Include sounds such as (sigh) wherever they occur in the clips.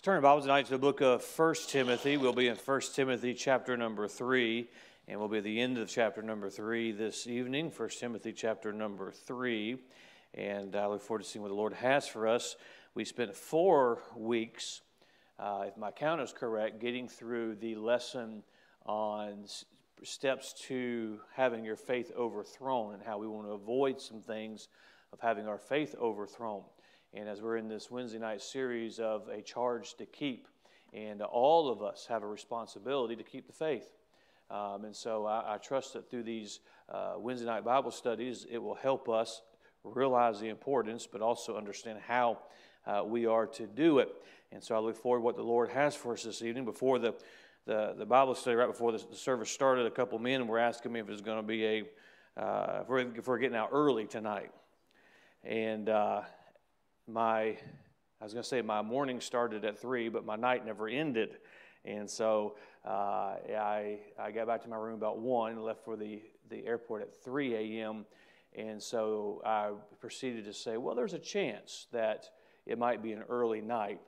Let's turn our Bibles tonight to the book of 1 Timothy. We'll be in 1 Timothy chapter number 3, and we'll be at the end of chapter number 3 this evening. 1 Timothy chapter number 3, and I look forward to seeing what the Lord has for us. We spent four weeks, uh, if my count is correct, getting through the lesson on steps to having your faith overthrown and how we want to avoid some things of having our faith overthrown. And as we're in this Wednesday night series of a charge to keep, and all of us have a responsibility to keep the faith. Um, and so I, I, trust that through these uh, Wednesday night Bible studies, it will help us realize the importance, but also understand how uh, we are to do it. And so I look forward to what the Lord has for us this evening. Before the, the, the Bible study, right before the, the, service started, a couple men were asking me if it's going to be a, uh, if, we're, if, we're, getting out early tonight. And uh, my, I was going to say my morning started at 3, but my night never ended. And so uh, I, I got back to my room about 1 and left for the, the airport at 3 a.m. And so I proceeded to say, well, there's a chance that it might be an early night,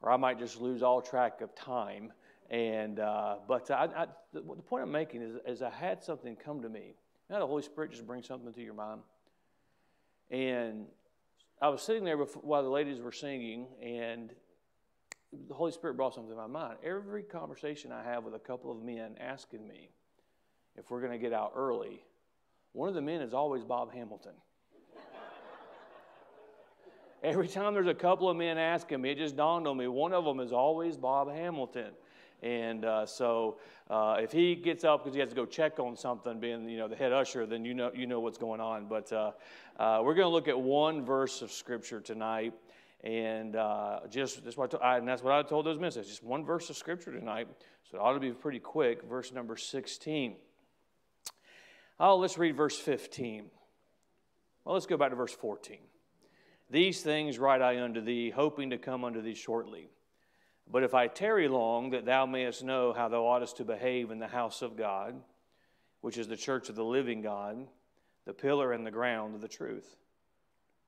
or I might just lose all track of time. And uh, but I, I, the, the, point I'm making is, is I had something come to me. Now the Holy Spirit just brings something to your mind, and I was sitting there while the ladies were singing, and the Holy Spirit brought something to my mind. Every conversation I have with a couple of men asking me if we're going to get out early, one of the men is always Bob Hamilton. (laughs) Every time there's a couple of men asking me, it just dawned on me one of them is always Bob Hamilton. And uh, so uh, if he gets up because he has to go check on something, being you know the head usher, then you know you know what's going on. But uh, uh we're going to look at one verse of scripture tonight, and uh, just that's what I, and that's what I told those men. just one verse of scripture tonight, so it ought to be pretty quick. Verse number sixteen. Oh, let's read verse fifteen. Well, let's go back to verse fourteen. These things write I unto thee, hoping to come unto thee shortly. But if I tarry long, that thou mayest know how thou oughtest to behave in the house of God, which is the church of the living God, the pillar and the ground of the truth.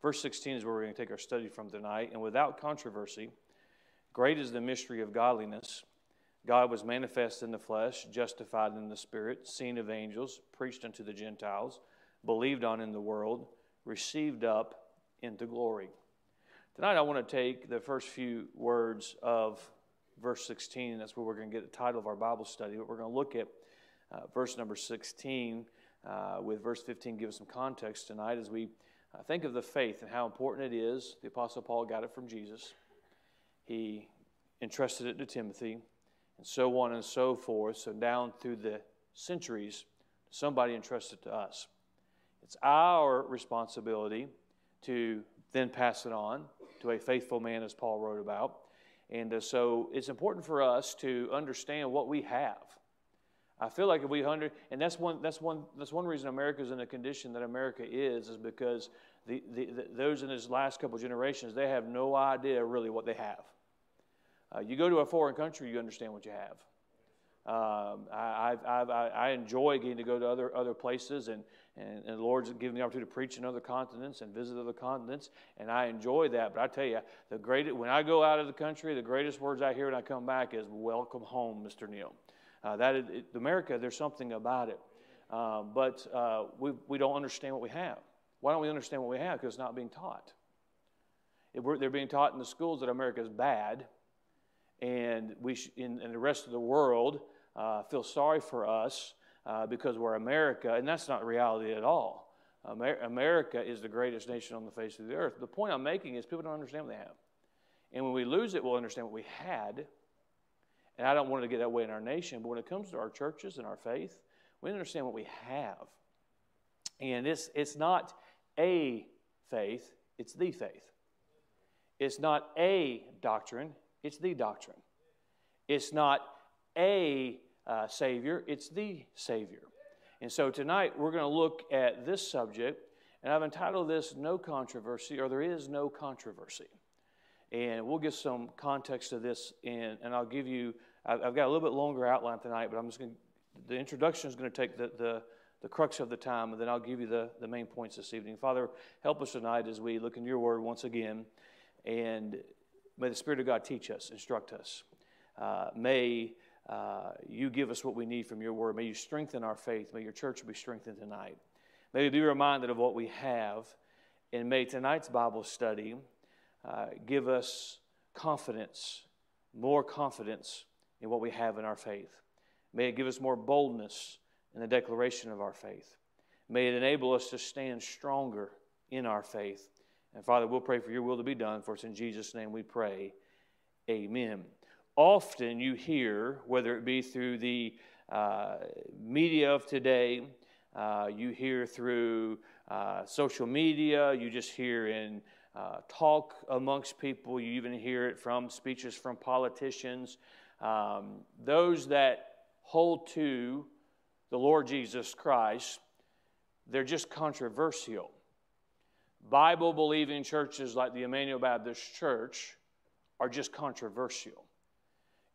Verse 16 is where we're going to take our study from tonight. And without controversy, great is the mystery of godliness. God was manifest in the flesh, justified in the spirit, seen of angels, preached unto the Gentiles, believed on in the world, received up into glory. Tonight, I want to take the first few words of verse 16, and that's where we're going to get the title of our Bible study. But we're going to look at uh, verse number 16 uh, with verse 15, give us some context tonight as we uh, think of the faith and how important it is. The Apostle Paul got it from Jesus, he entrusted it to Timothy, and so on and so forth. So, down through the centuries, somebody entrusted to us. It's our responsibility to then pass it on to a faithful man, as Paul wrote about. And uh, so it's important for us to understand what we have. I feel like if we under, and that's one, that's one, that's one reason America is in the condition that America is, is because the, the, the, those in this last couple generations, they have no idea really what they have. Uh, you go to a foreign country, you understand what you have. Um, I, I've, I've, I enjoy getting to go to other, other places, and, and, and the Lord's given me the opportunity to preach in other continents and visit other continents, and I enjoy that. But I tell you, the greatest, when I go out of the country, the greatest words I hear when I come back is "Welcome home, Mr. Neal." Uh, that is, it, America, there's something about it, uh, but uh, we we don't understand what we have. Why don't we understand what we have? Because it's not being taught. they're being taught in the schools that America is bad, and we sh- in, in the rest of the world uh, feel sorry for us uh, because we're America, and that's not reality at all. Amer- America is the greatest nation on the face of the earth. The point I'm making is people don't understand what they have. And when we lose it, we'll understand what we had. And I don't want to get that way in our nation, but when it comes to our churches and our faith, we understand what we have. And it's, it's not a faith, it's the faith. It's not a doctrine, it's the doctrine. It's not a uh, Savior, it's the Savior. And so tonight we're going to look at this subject, and I've entitled this No Controversy, or There Is No Controversy. And we'll get some context to this, in, and I'll give you, I've, got a little bit longer outline tonight, but I'm just going to, the introduction is going to take the, the, the crux of the time, and then I'll give you the, the main points this evening. Father, help us tonight as we look in your word once again. And May the Spirit of God teach us, instruct us. Uh, may uh, you give us what we need from your word. May you strengthen our faith. May your church be strengthened tonight. May we be reminded of what we have. And may tonight's Bible study uh, give us confidence, more confidence in what we have in our faith. May it give us more boldness in the declaration of our faith. May it enable us to stand stronger in our faith. And Father, we'll pray for your will to be done. For it's in Jesus' name we pray. Amen. Often you hear, whether it be through the uh, media of today, uh, you hear through uh, social media, you just hear in uh, talk amongst people, you even hear it from speeches from politicians. Um, those that hold to the Lord Jesus Christ, they're just controversial. Bible believing churches like the Emmanuel Baptist Church are just controversial.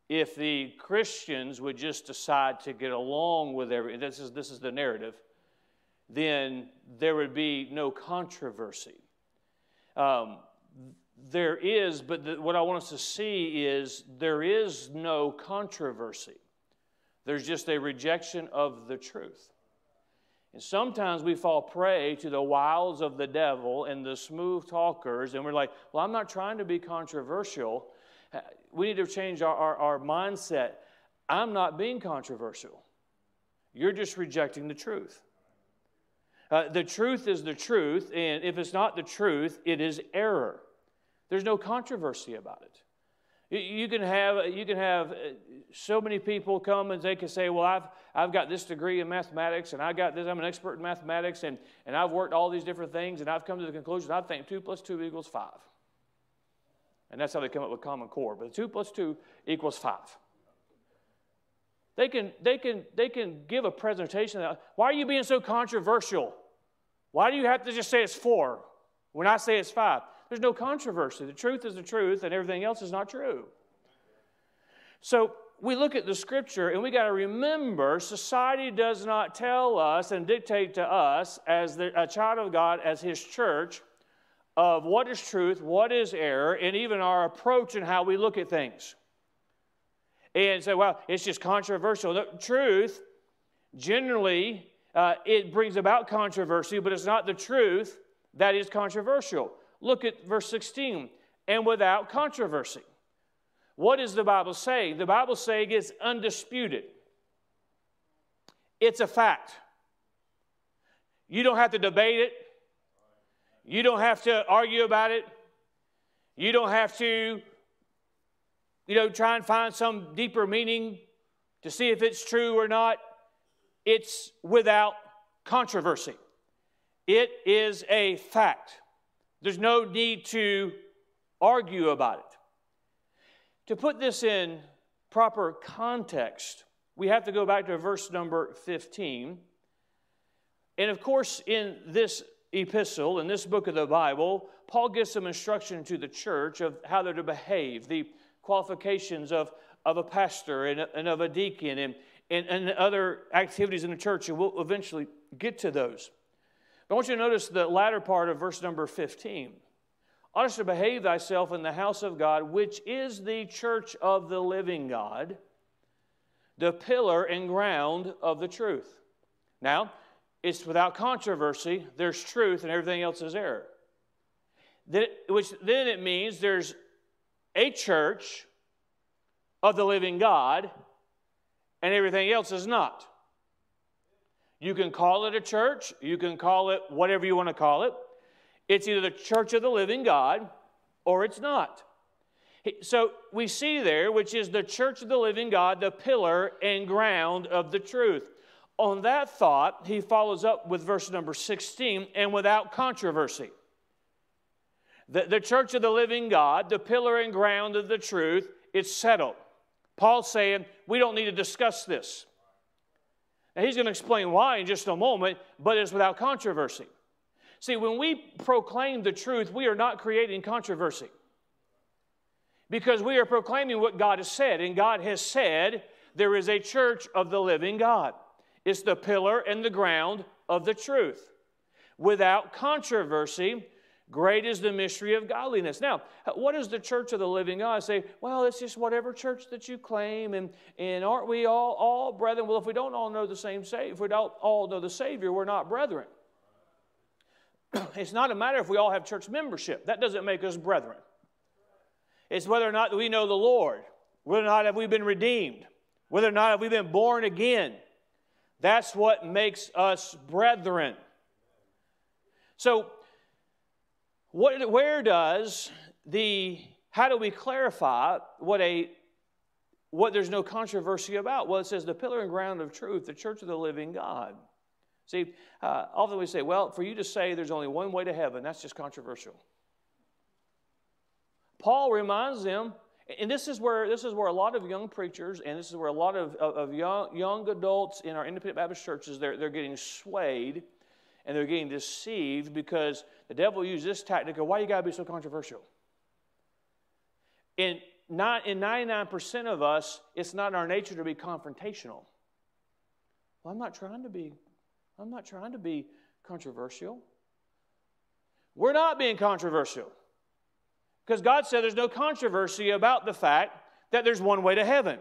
If the Christians would just decide to get along with every this is this is the narrative, then there would be no controversy. Um, there is, but the, what I want us to see is there is no controversy. There's just a rejection of the truth. And sometimes we fall prey to the wiles of the devil and the smooth talkers, and we're like, well, I'm not trying to be controversial. We need to change our, our, our mindset. I'm not being controversial. You're just rejecting the truth. Uh, the truth is the truth, and if it's not the truth, it is error. There's no controversy about it. You can have, you can have uh, so many people come and they can say, Well, I've, I've got this degree in mathematics, and I got this, I'm an expert in mathematics, and, and I've worked all these different things, and I've come to the conclusion I think 2 plus 2 equals 5. And that's how they come up with Common Core. But 2 plus 2 equals 5. They can, they can, they can give a presentation. That, Why are you being so controversial? Why do you have to just say it's 4 when I say it's 5? There's no controversy. The truth is the truth, and everything else is not true. So we look at the scripture and we got to remember society does not tell us and dictate to us as the, a child of God, as his church, of what is truth, what is error, and even our approach and how we look at things. And say, well, it's just controversial. The truth, generally, uh, it brings about controversy, but it's not the truth that is controversial. Look at verse 16. And without controversy. What does the Bible say? The Bible saying it's undisputed. It's a fact. You don't have to debate it. You don't have to argue about it. You don't have to, you know, try and find some deeper meaning to see if it's true or not. It's without controversy. It is a fact. There's no need to argue about it. To put this in proper context, we have to go back to verse number 15. And of course, in this epistle, in this book of the Bible, Paul gives some instruction to the church of how they're to behave, the qualifications of, of a pastor and, and of a deacon, and, and, and other activities in the church, and we'll eventually get to those. But I want you to notice the latter part of verse number 15. Ought to behave thyself in the house of God, which is the church of the living God, the pillar and ground of the truth. Now, it's without controversy, there's truth, and everything else is error. which then it means there's a church of the living God, and everything else is not. You can call it a church, you can call it whatever you want to call it. It's either the church of the living God or it's not. So we see there, which is the church of the living God, the pillar and ground of the truth. On that thought, he follows up with verse number 16 and without controversy. The, the church of the living God, the pillar and ground of the truth, it's settled. Paul's saying, we don't need to discuss this. And he's going to explain why in just a moment, but it's without controversy. See, when we proclaim the truth, we are not creating controversy because we are proclaiming what God has said. And God has said there is a church of the living God, it's the pillar and the ground of the truth. Without controversy, Great is the mystery of godliness. Now, what is the church of the living God? Say, well, it's just whatever church that you claim, and, and aren't we all, all brethren? Well, if we don't all know the same Savior, if we don't all know the Savior, we're not brethren. (clears throat) it's not a matter if we all have church membership. That doesn't make us brethren. It's whether or not we know the Lord, whether or not have we been redeemed, whether or not have we been born again. That's what makes us brethren. So, what, where does the, how do we clarify what a, what there's no controversy about? Well, it says the pillar and ground of truth, the church of the living God. See, uh, often we say, well, for you to say there's only one way to heaven, that's just controversial. Paul reminds them, and this is where this is where a lot of young preachers, and this is where a lot of, of, of young, young adults in our independent Baptist churches, they're, they're getting swayed and they're getting deceived because the devil used this tactic of why you got to be so controversial. In, not, in 99% of us, it's not in our nature to be confrontational. Well, I'm not trying to be, I'm not trying to be controversial. We're not being controversial. Because God said there's no controversy about the fact that there's one way to heaven.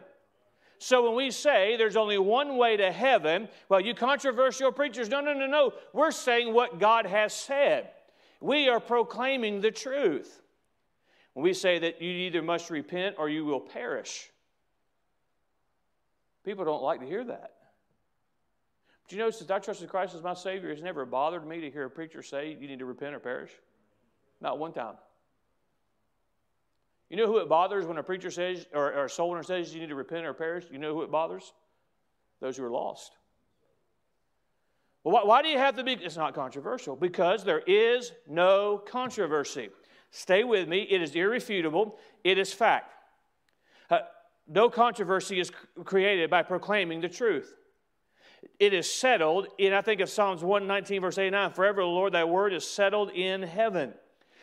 So when we say there's only one way to heaven, well, you controversial preachers, no, no, no, no. We're saying what God has said. We are proclaiming the truth. When we say that you either must repent or you will perish, people don't like to hear that. But you know, since I trusted Christ as my Savior, it's never bothered me to hear a preacher say you need to repent or perish. Not one time. You know who it bothers when a preacher says, or, or a soul winner says you need to repent or perish? You know who it bothers? Those who are lost. Well, why, why do you have to be? It's not controversial because there is no controversy. Stay with me. It is irrefutable. It is fact. Uh, no controversy is created by proclaiming the truth. It is settled, and I think of Psalms 119, verse 89 Forever, Lord, thy word is settled in heaven.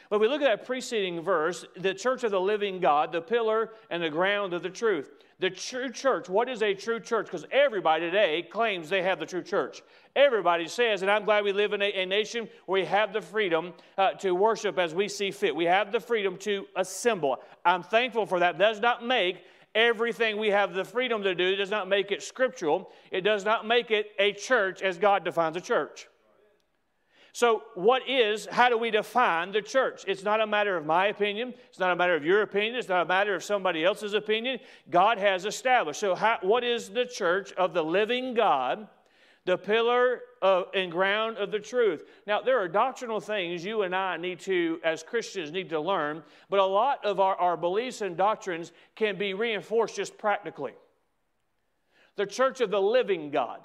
But we look at that preceding verse, the church of the living God, the pillar and the ground of the truth. The true church, what is a true church? Because everybody today claims they have the true church. Everybody says, and I'm glad we live in a, a nation where we have the freedom uh, to worship as we see fit. We have the freedom to assemble. I'm thankful for that. Does not make everything we have the freedom to do, does not make it scriptural. It does not make it a church as God defines a church. So, what is, how do we define the church? It's not a matter of my opinion. It's not a matter of your opinion. It's not a matter of somebody else's opinion. God has established. So, how, what is the church of the living God, the pillar of, and ground of the truth? Now, there are doctrinal things you and I need to, as Christians, need to learn, but a lot of our, our beliefs and doctrines can be reinforced just practically. The church of the living God.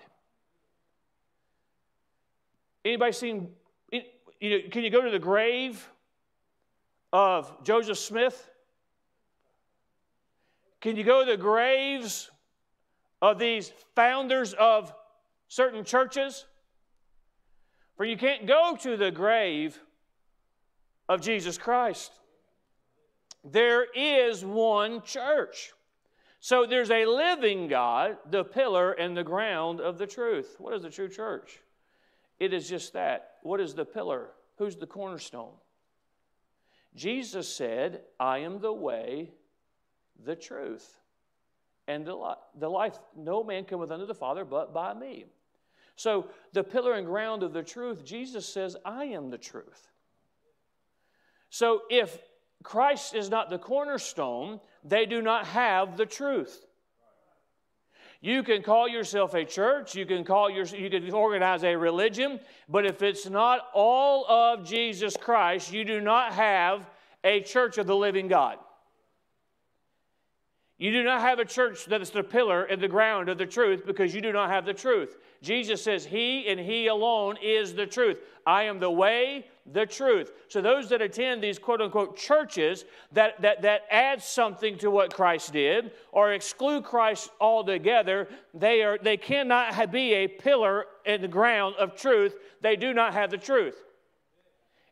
Anybody seen you know, can you go to the grave of Joseph Smith? Can you go to the graves of these founders of certain churches? For you can't go to the grave of Jesus Christ. There is one church. So there's a living God, the pillar and the ground of the truth. What is the true church? It is just that. What is the pillar? Who's the cornerstone? Jesus said, I am the way, the truth, and the life. No man cometh unto the Father but by me. So, the pillar and ground of the truth, Jesus says, I am the truth. So, if Christ is not the cornerstone, they do not have the truth. You can call yourself a church, you can call your, you can organize a religion, but if it's not all of Jesus Christ, you do not have a church of the living God. You do not have a church that is the pillar and the ground of the truth because you do not have the truth. Jesus says, He and He alone is the truth. I am the way, the truth. So those that attend these quote unquote churches that, that, that add something to what Christ did or exclude Christ altogether, they, are, they cannot be a pillar in the ground of truth. They do not have the truth.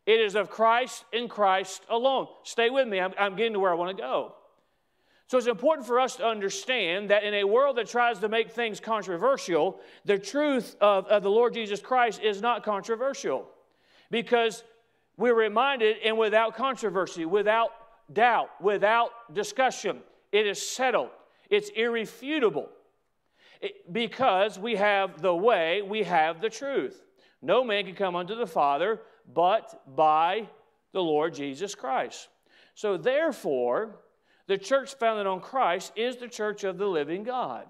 It is of Christ and Christ alone. Stay with me. I'm, I'm getting to where I want to go. So it's important for us to understand that in a world that tries to make things controversial, the truth of, of the Lord Jesus Christ is not controversial. Because we're reminded, and without controversy, without doubt, without discussion, it is settled. It's irrefutable. It, because we have the way, we have the truth. No man can come unto the Father but by the Lord Jesus Christ. So, therefore, the church founded on Christ is the church of the living God.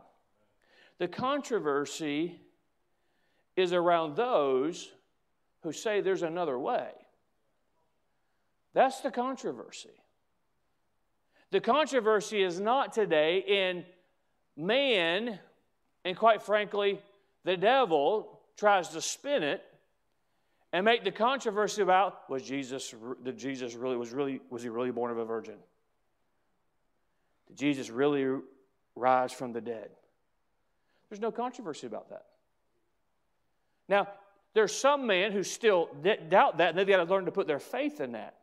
The controversy is around those who say there's another way. That's the controversy. The controversy is not today in man, and quite frankly, the devil tries to spin it and make the controversy about was Jesus did Jesus really was really was he really born of a virgin? Did Jesus really rise from the dead? There's no controversy about that. Now, there's some men who still doubt that, and they've got to learn to put their faith in that.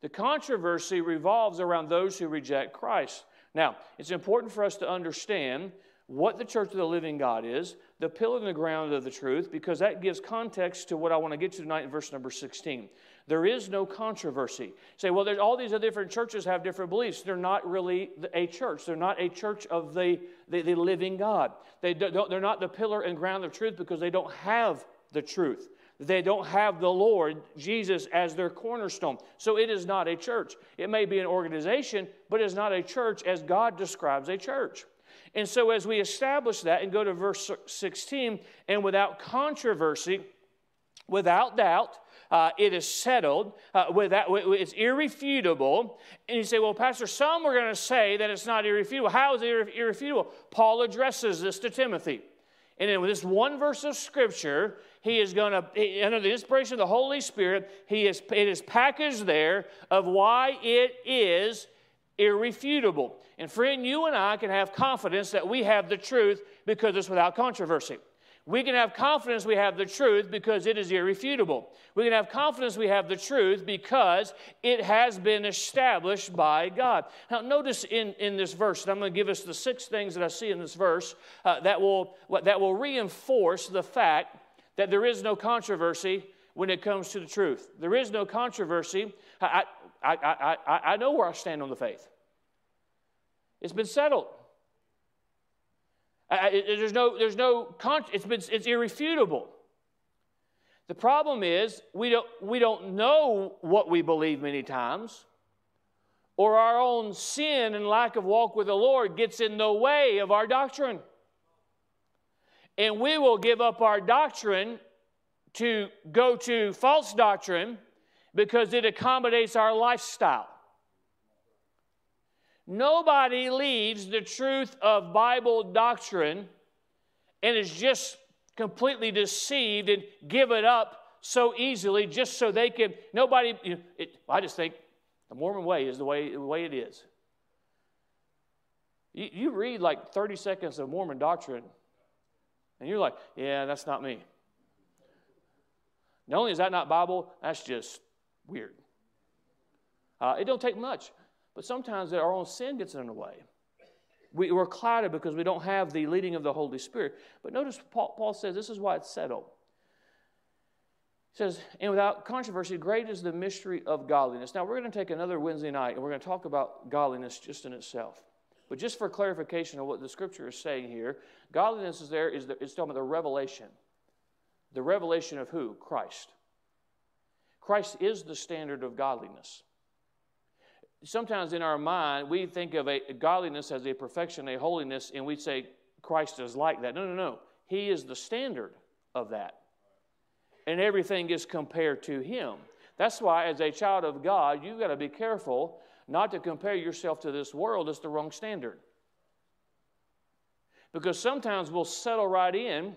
The controversy revolves around those who reject Christ. Now, it's important for us to understand what the church of the living God is, the pillar and the ground of the truth, because that gives context to what I want to get to tonight in verse number 16. There is no controversy. Say, well, there's all these other different churches have different beliefs. They're not really a church. They're not a church of the, the, the living God. They don't, they're not the pillar and ground of truth because they don't have the truth. They don't have the Lord Jesus as their cornerstone. So it is not a church. It may be an organization, but it's not a church as God describes a church. And so, as we establish that and go to verse 16, and without controversy, without doubt, uh, it is settled. Uh, without, it's irrefutable. And you say, well, Pastor, some are going to say that it's not irrefutable. How is it irrefutable? Paul addresses this to Timothy. And in this one verse of Scripture, he is going to, under the inspiration of the Holy Spirit, he is, it is packaged there of why it is irrefutable. And friend, you and I can have confidence that we have the truth because it's without controversy. We can have confidence we have the truth because it is irrefutable. We can have confidence we have the truth because it has been established by God. Now, notice in, in this verse, and I'm going to give us the six things that I see in this verse uh, that, will, that will reinforce the fact that there is no controversy when it comes to the truth. There is no controversy. I, I, I, I, I know where I stand on the faith, it's been settled. I, there's no, there's no, con- it's, been, it's irrefutable. The problem is we don't, we don't know what we believe many times, or our own sin and lack of walk with the Lord gets in the way of our doctrine. And we will give up our doctrine to go to false doctrine because it accommodates our lifestyle. Nobody leaves the truth of Bible doctrine and is just completely deceived and give it up so easily just so they can. Nobody, you know, it, I just think the Mormon way is the way, the way it is. You, you read like 30 seconds of Mormon doctrine, and you're like, yeah, that's not me. Not only is that not Bible, that's just weird. Uh, it don't take much. But sometimes our own sin gets in the way. We, are clouded because we don't have the leading of the Holy Spirit. But notice Paul, Paul says this is why it's settled. He says, and without controversy, great is the mystery of godliness. Now, we're going to take another Wednesday night and we're going to talk about godliness just in itself. But just for clarification of what the scripture is saying here, godliness is there, is the, it's talking about the revelation. The revelation of who? Christ. Christ is the standard of godliness sometimes in our mind, we think of a godliness as a perfection, a holiness, and we say Christ is like that. No, no, no. He is the standard of that. And everything is compared to Him. That's why, as a child of God, you've got to be careful not to compare yourself to this world. is the wrong standard. Because sometimes we'll settle right in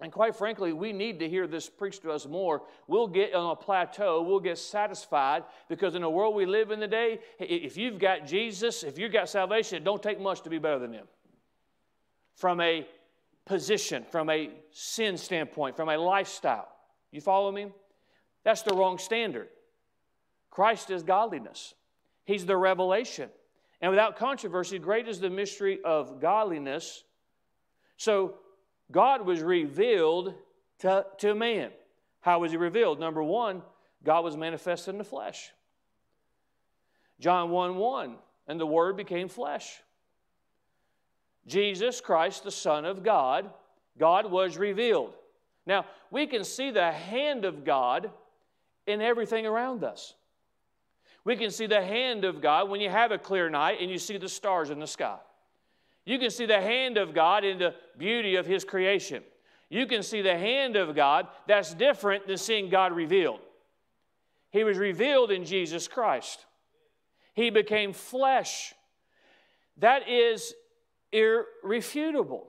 and quite frankly, we need to hear this preached to us more. We'll get on a plateau, we'll get satisfied because in the world we live in today, if you've got Jesus, if you've got salvation, it don't take much to be better than Him. From a position, from a sin standpoint, from a lifestyle. You follow me? That's the wrong standard. Christ is godliness, He's the revelation. And without controversy, great is the mystery of godliness. So, God was revealed to, to man. How was he revealed? Number one, God was manifest in the flesh. John 1 1, and the Word became flesh. Jesus Christ, the Son of God, God was revealed. Now, we can see the hand of God in everything around us. We can see the hand of God when you have a clear night and you see the stars in the sky. You can see the hand of God in the beauty of His creation. You can see the hand of God that's different than seeing God revealed. He was revealed in Jesus Christ, He became flesh. That is irrefutable.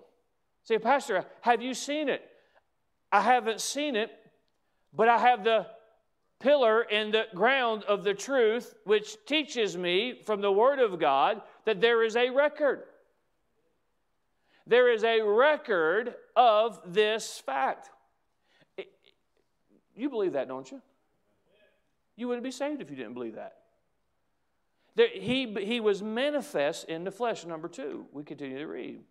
Say, Pastor, have you seen it? I haven't seen it, but I have the pillar in the ground of the truth, which teaches me from the Word of God that there is a record. There is a record of this fact. You believe that, don't you? You wouldn't be saved if you didn't believe that. he, he was manifest in the flesh, number two. We continue to read.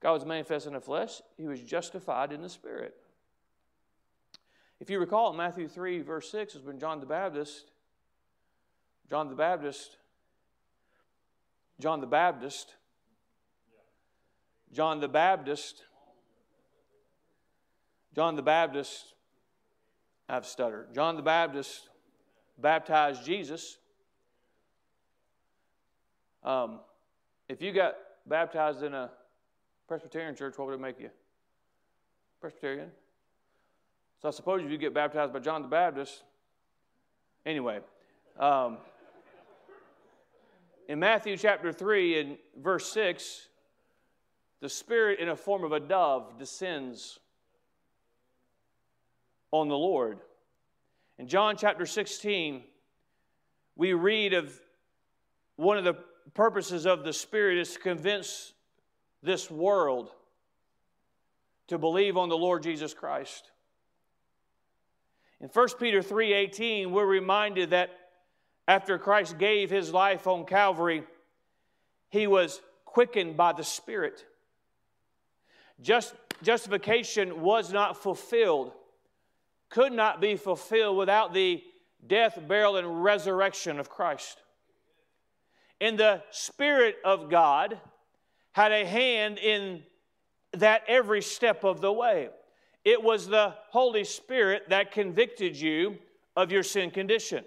God was manifest in the flesh, he was justified in the spirit. If you recall, Matthew 3, verse 6 is when John the Baptist, John the Baptist, John the Baptist, John the Baptist, John the Baptist, I've stuttered. John the Baptist baptized Jesus. Um, if you got baptized in a Presbyterian church, what would it make you? Presbyterian. So I suppose if you get baptized by John the Baptist, anyway. Um, in Matthew chapter 3 and verse 6, the Spirit in a form of a dove descends on the Lord. In John chapter 16, we read of one of the purposes of the Spirit is to convince this world to believe on the Lord Jesus Christ. In 1 Peter 3:18, we're reminded that after Christ gave his life on Calvary, he was quickened by the Spirit. Just, justification was not fulfilled, could not be fulfilled without the death, burial, and resurrection of Christ. And the Spirit of God had a hand in that every step of the way. It was the Holy Spirit that convicted you of your sin condition.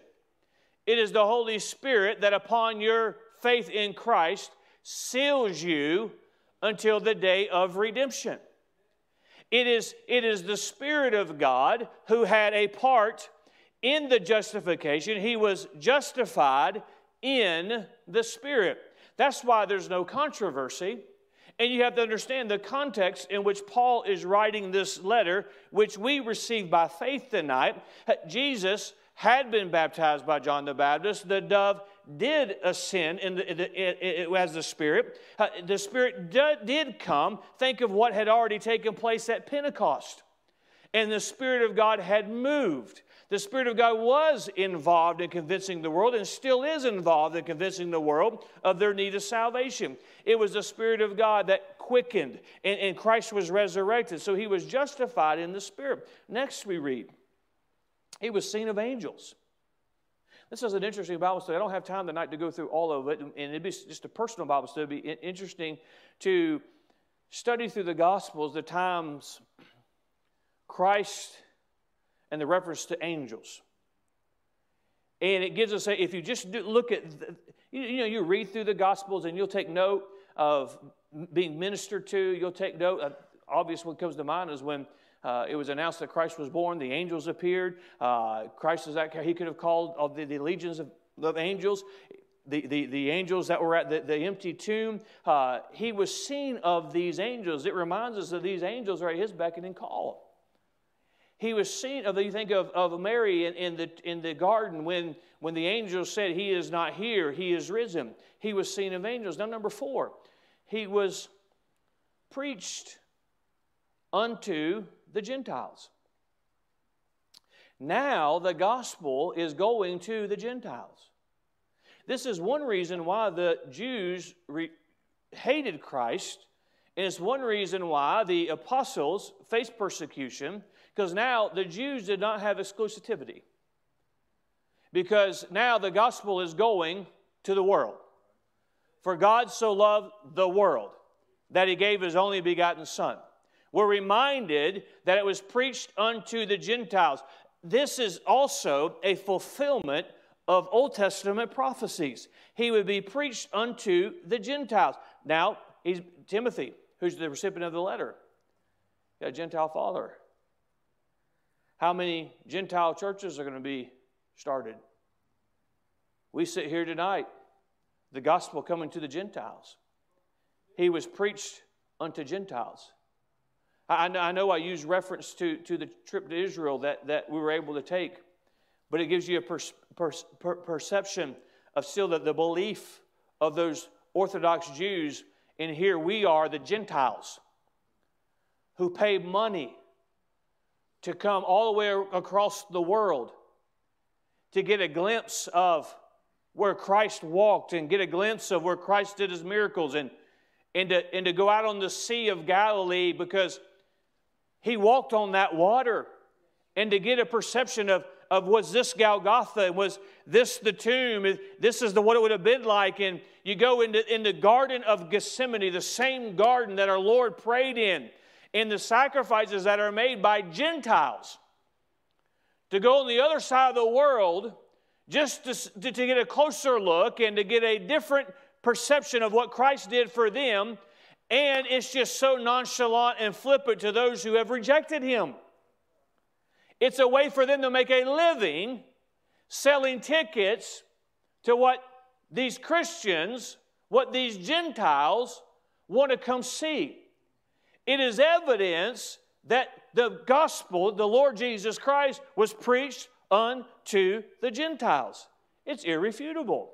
It is the Holy Spirit that, upon your faith in Christ, seals you until the day of redemption. It is, it is the Spirit of God who had a part in the justification. He was justified in the Spirit. That's why there's no controversy. And you have to understand the context in which Paul is writing this letter, which we received by faith tonight. Jesus had been baptized by John the Baptist. The dove did ascend in the, it, it, as the Spirit. The Spirit did come. Think of what had already taken place at Pentecost. And the Spirit of God had moved. The Spirit of God was involved in convincing the world and still is involved in convincing the world of their need of salvation. It was the Spirit of God that quickened, and, and Christ was resurrected. So he was justified in the Spirit. Next, we read, he was seen of angels. This is an interesting Bible study. I don't have time tonight to go through all of it, and it'd be just a personal Bible study. It'd be interesting to study through the Gospels the times Christ and the reference to angels. And it gives us, a, if you just do, look at, the, you know, you read through the Gospels and you'll take note of being ministered to. You'll take note. Uh, obvious what comes to mind is when uh, it was announced that Christ was born, the angels appeared. Uh, Christ is that he could have called all the, the legions of, of angels. The, the, the, angels that were at the, the empty tomb, uh, he was seen of these angels. It reminds us that these angels are at his beckoning call. He was seen of, you think of, of Mary in, in, the, in the garden when, when the angels said, He is not here, He is risen. He was seen of angels. Now, number four, He was preached unto the Gentiles. Now the gospel is going to the Gentiles. This is one reason why the Jews re- hated Christ, and it's one reason why the apostles faced persecution, because now the Jews did not have exclusivity. because now the gospel is going to the world. For God so loved the world that he gave his only begotten Son. We're reminded that it was preached unto the Gentiles. This is also a fulfillment of Old Testament prophecies. He would be preached unto the Gentiles. Now, he's Timothy, who's the recipient of the letter. A Gentile father. How many Gentile churches are going to be started? We sit here tonight, the gospel coming to the Gentiles. He was preached unto Gentiles. I, I know I use reference to, to the trip to Israel that, that we were able to take, but it gives you a per, per, per, perception of still the, the belief of those Orthodox Jews. And here we are, the Gentiles, who pay money to come all the way across the world to get a glimpse of where Christ walked and get a glimpse of where Christ did his miracles and, and, to, and to go out on the Sea of Galilee because he walked on that water and to get a perception of, of was this Golgotha? Was this the tomb? This is the, what it would have been like. And you go into in the Garden of Gethsemane, the same garden that our Lord prayed in, in the sacrifices that are made by Gentiles. To go on the other side of the world just to, to, to get a closer look and to get a different perception of what Christ did for them and it's just so nonchalant and flippant to those who have rejected him. It's a way for them to make a living selling tickets to what these Christians, what these Gentiles want to come see. It is evidence that the gospel, the Lord Jesus Christ, was preached unto the Gentiles. It's irrefutable.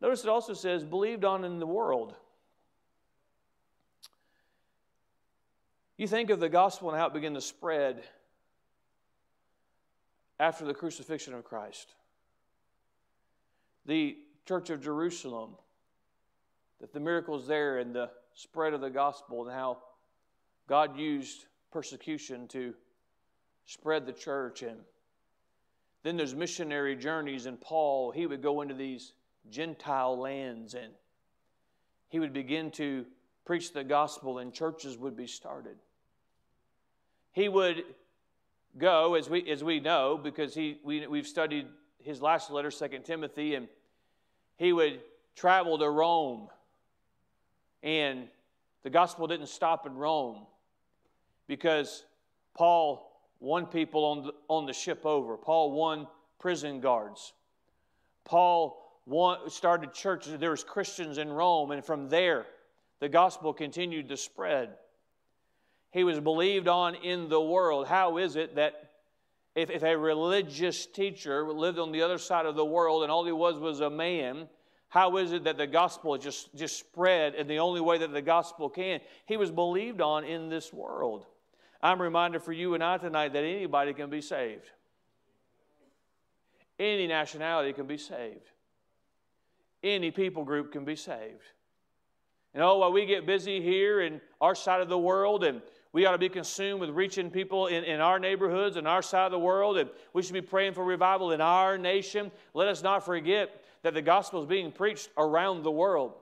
Notice it also says, believed on in the world. You think of the gospel and how it began to spread after the crucifixion of Christ. The church of Jerusalem, that the miracles there and the spread of the gospel and how God used persecution to spread the church. And then there's missionary journeys, and Paul, he would go into these Gentile lands and he would begin to preach the gospel, and churches would be started he would go, as we, as we know, because he, we, we've studied his last letter, Second Timothy, and he would travel to Rome. And the gospel didn't stop in Rome because Paul won people on the, on the ship over. Paul won prison guards. Paul won, started churches. There was Christians in Rome, and from there, the gospel continued to spread. He was believed on in the world. How is it that if, if a religious teacher lived on the other side of the world and all he was was a man, how is it that the gospel just, just spread in the only way that the gospel can? He was believed on in this world. I'm reminded for you and I tonight that anybody can be saved. Any nationality can be saved. Any people group can be saved. And oh, while we get busy here in our side of the world and we ought to be consumed with reaching people in, in our neighborhoods and our side of the world, and we should be praying for revival in our nation. Let us not forget that the gospel is being preached around the world.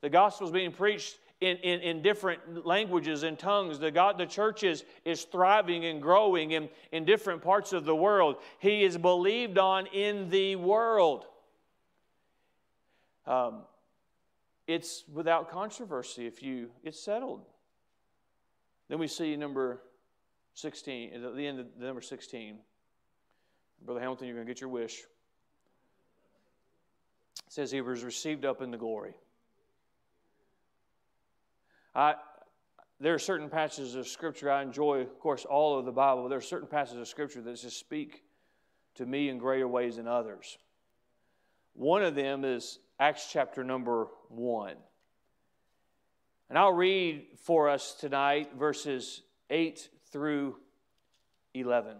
The gospel is being preached in, in, in, different languages and tongues. The, God, the church is, is thriving and growing in, in different parts of the world. He is believed on in the world. Um, it's without controversy if you, it's settled. Then we see number 16, at the end of number 16. Brother Hamilton, you're going to get your wish. Says he was received up in the glory. I, there are certain passages of Scripture I enjoy, of course, all of the Bible, there are certain passages of Scripture that just speak to me in greater ways than others. One of them is Acts chapter number 1. And I'll read for us tonight verses 8 through 11.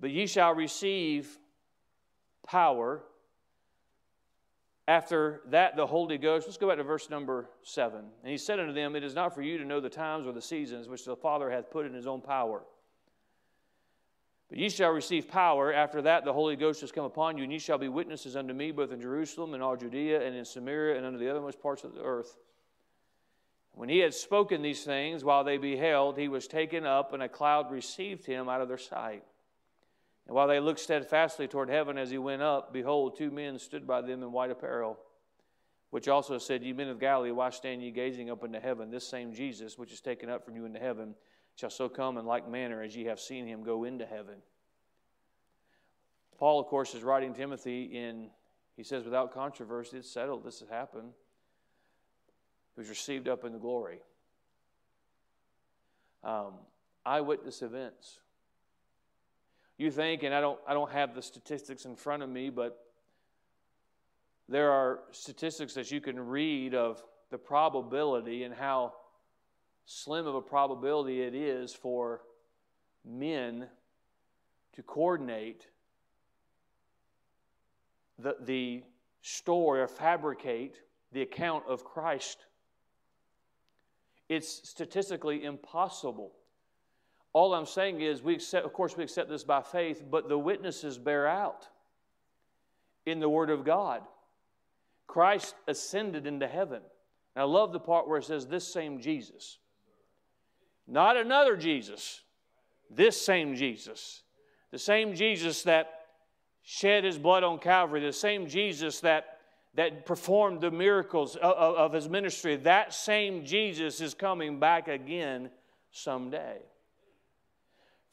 But ye shall receive power. After that, the Holy Ghost. Let's go back to verse number 7. And he said unto them, It is not for you to know the times or the seasons which the Father hath put in his own power But ye shall receive power. After that, the Holy Ghost has come upon you, and ye shall be witnesses unto me, both in Jerusalem and all Judea and in Samaria and unto the othermost parts of the earth. When he had spoken these things, while they beheld, he was taken up, and a cloud received him out of their sight. And while they looked steadfastly toward heaven as he went up, behold, two men stood by them in white apparel, which also said, Ye men of Galilee, why stand ye gazing up into heaven? This same Jesus, which is taken up from you into heaven, shall so come in like manner as ye have seen him go into heaven. Paul, of course, is writing Timothy in, he says, without controversy, it's settled, this has happened. He was received up into glory. Um, eyewitness events. You think, and I don't, I don't have the statistics in front of me, but there are statistics that you can read of the probability and how slim of a probability it is for men to coordinate the, the story or fabricate the account of Christ. It's statistically impossible. All I'm saying is, we accept, of course, we accept this by faith, but the witnesses bear out in the Word of God. Christ ascended into heaven. And I love the part where it says, This same Jesus. Not another Jesus, this same Jesus. The same Jesus that shed his blood on Calvary, the same Jesus that, that performed the miracles of, of his ministry, that same Jesus is coming back again someday.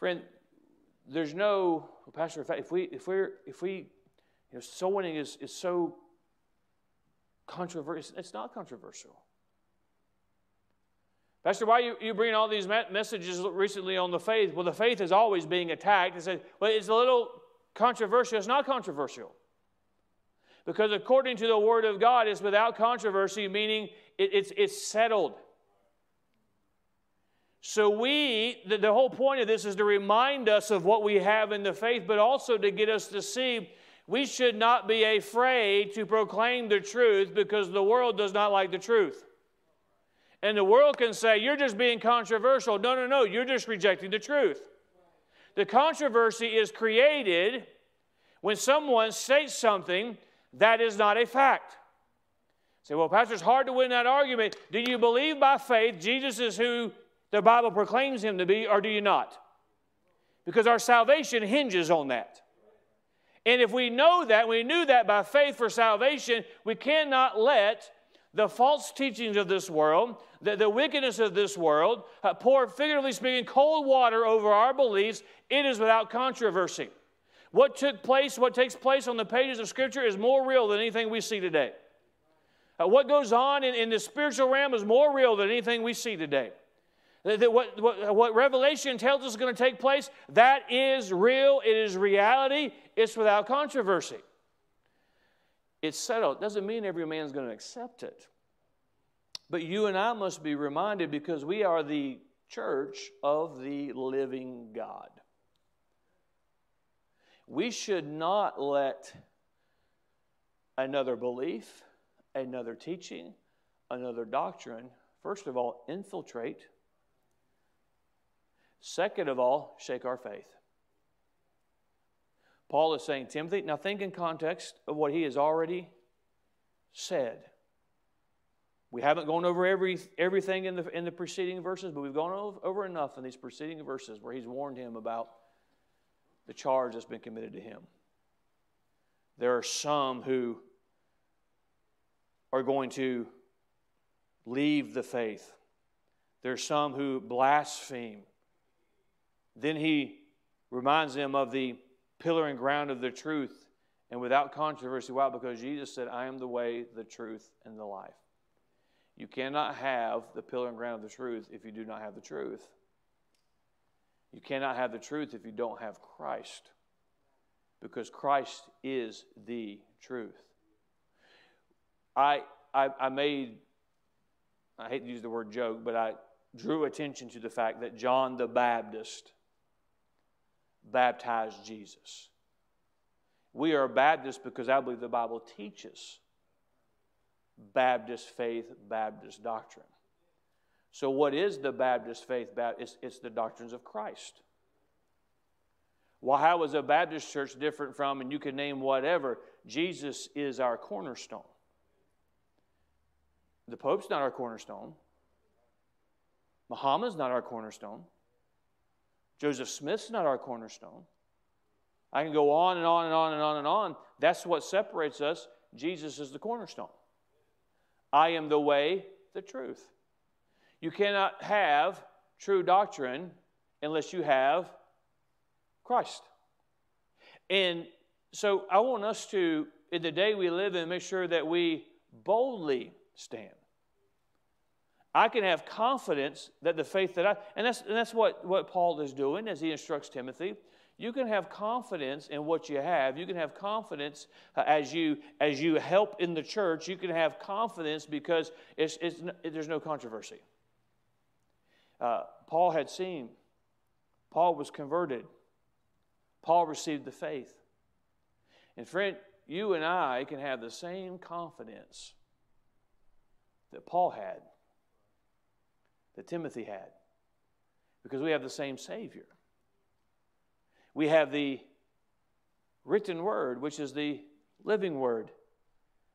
Friend, there's no, well, Pastor, if we, if we're, if we, you know, soul winning is, is so controversial, it's not controversial. Pastor, why you, you bringing all these messages recently on the faith? Well, the faith is always being attacked. It says, well, it's a little controversial. It's not controversial. Because according to the Word of God, it's without controversy, meaning it, it's, it's settled. So, we, the, the whole point of this is to remind us of what we have in the faith, but also to get us to see we should not be afraid to proclaim the truth because the world does not like the truth. And the world can say, You're just being controversial. No, no, no, you're just rejecting the truth. The controversy is created when someone states something that is not a fact. Say, well, Pastor, it's hard to win that argument. Do you believe by faith Jesus is who the Bible proclaims him to be, or do you not? Because our salvation hinges on that. And if we know that, we knew that by faith for salvation, we cannot let the false teachings of this world, the, the wickedness of this world, uh, pour, figuratively speaking, cold water over our beliefs, it is without controversy. What took place, what takes place on the pages of Scripture is more real than anything we see today. Uh, what goes on in, in the spiritual realm is more real than anything we see today. That what, what, what, Revelation tells us is going to take place, that is real, it is reality, it's without controversy it's settled. Doesn't mean every man's going to accept it. But you and I must be reminded because we are the church of the living God. We should not let another belief, another teaching, another doctrine, first of all, infiltrate. Second of all, shake our faith. Paul is saying, Timothy, now think in context of what he has already said. We haven't gone over every, everything in the, in the preceding verses, but we've gone over, over enough in these preceding verses where he's warned him about the charge that's been committed to him. There are some who are going to leave the faith. There are some who blaspheme. Then he reminds them of the pillar and ground of the truth and without controversy. Why? Because Jesus said, I am the way, the truth, and the life. You cannot have the pillar and ground of the truth if you do not have the truth. You cannot have the truth if you don't have Christ, because Christ is the truth. I, I, I made, I hate to use the word joke, but I drew attention to the fact that John the Baptist baptized Jesus. We are Baptists because I believe the Bible teaches Baptist faith, Baptist doctrine. So, what is the Baptist faith? It's, it's the doctrines of Christ. Well, how is a Baptist church different from, and you can name whatever? Jesus is our cornerstone. The Pope's not our cornerstone. Muhammad's not our cornerstone. Joseph Smith's not our cornerstone. I can go on and on and on and on and on. That's what separates us. Jesus is the cornerstone. I am the way, the truth. You cannot have true doctrine unless you have Christ. And so I want us to, in the day we live in, make sure that we boldly stand. I can have confidence that the faith that I, and that's, and that's what, what Paul is doing as he instructs Timothy. You can have confidence in what you have. You can have confidence uh, as, you, as you help in the church. You can have confidence because it's, it's, there's no controversy. Uh, Paul had seen, Paul was converted, Paul received the faith. And friend, you and I can have the same confidence that Paul had that Timothy had because we have the same Savior. We have the written word, which is the living word.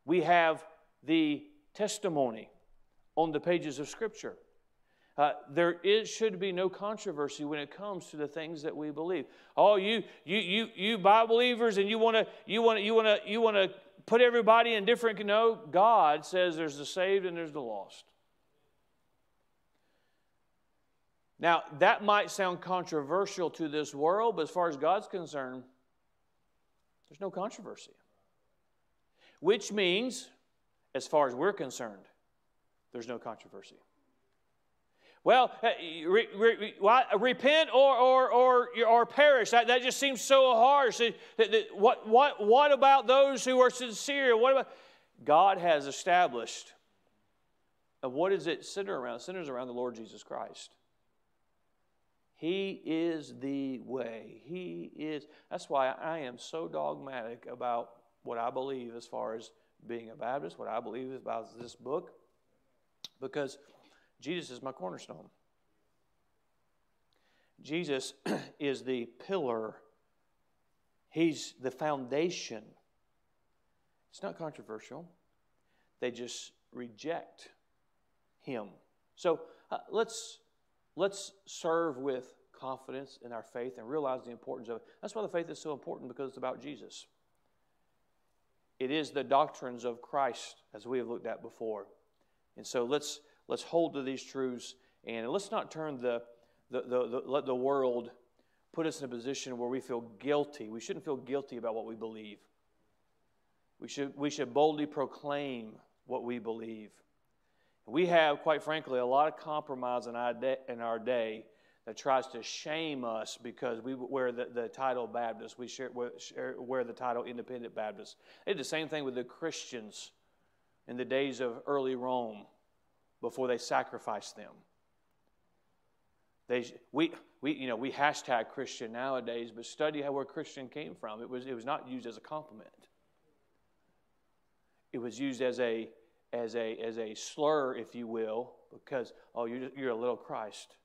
We have the testimony on the pages of Scripture. Uh, there is, should be no controversy when it comes to the things that we believe. Oh, you, you, you, you Bible believers, and you want to, you want to, you want to, you want to put everybody in different. No, God says there's the saved and there's the lost. Now, that might sound controversial to this world, but as far as God's concerned, there's no controversy. Which means, as far as we're concerned, there's no controversy. Well, uh, re, re, repent or, or, or, or perish. That, that just seems so harsh. What, what, what about those who are sincere? What about? God has established. what is it centered around? Centers around the Lord Jesus Christ. He is the way. He is. That's why I am so dogmatic about what I believe as far as being a Baptist, what I believe about this book, because Jesus is my cornerstone. Jesus (clears throat) is the pillar, He's the foundation. It's not controversial. They just reject Him. So uh, let's let's serve with confidence in our faith and realize the importance of it. That's why the faith is so important because it's about Jesus. It is the doctrines of Christ, as we have looked at before. And so let's, let's hold to these truths and let's not turn the, the, the, the, let the world put us in a position where we feel guilty. We shouldn't feel guilty about what we believe. We should, we should boldly proclaim what we believe. We have, quite frankly, a lot of compromise in our day, that tries to shame us because we wear the, the title Baptist. We share, wear the title Independent Baptist. They did the same thing with the Christians in the days of early Rome before they sacrificed them. They, we, we, you know, we hashtag Christian nowadays, but study how where Christian came from. It was, it was not used as a compliment. It was used as a as a, as a slur, if you will, because, oh, you're, you're a little Christ.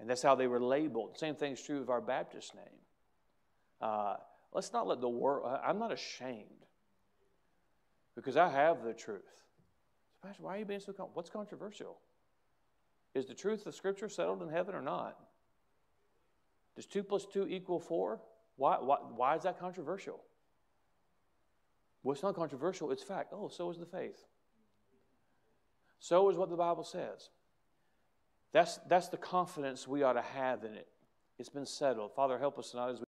And that's how they were labeled. Same thing's true of our Baptist name. Uh, let's not let the world, I'm not ashamed because I have the truth. Pastor, why are you being so, what's controversial? Is the truth of Scripture settled in heaven or not? Does 2 plus 2 equal 4? Why, why, why is that controversial? Well, it's not controversial, it's fact. Oh, so is the faith. So is what the Bible says. That's, that's the confidence we ought to have in it. It's been settled. Father, help us tonight as we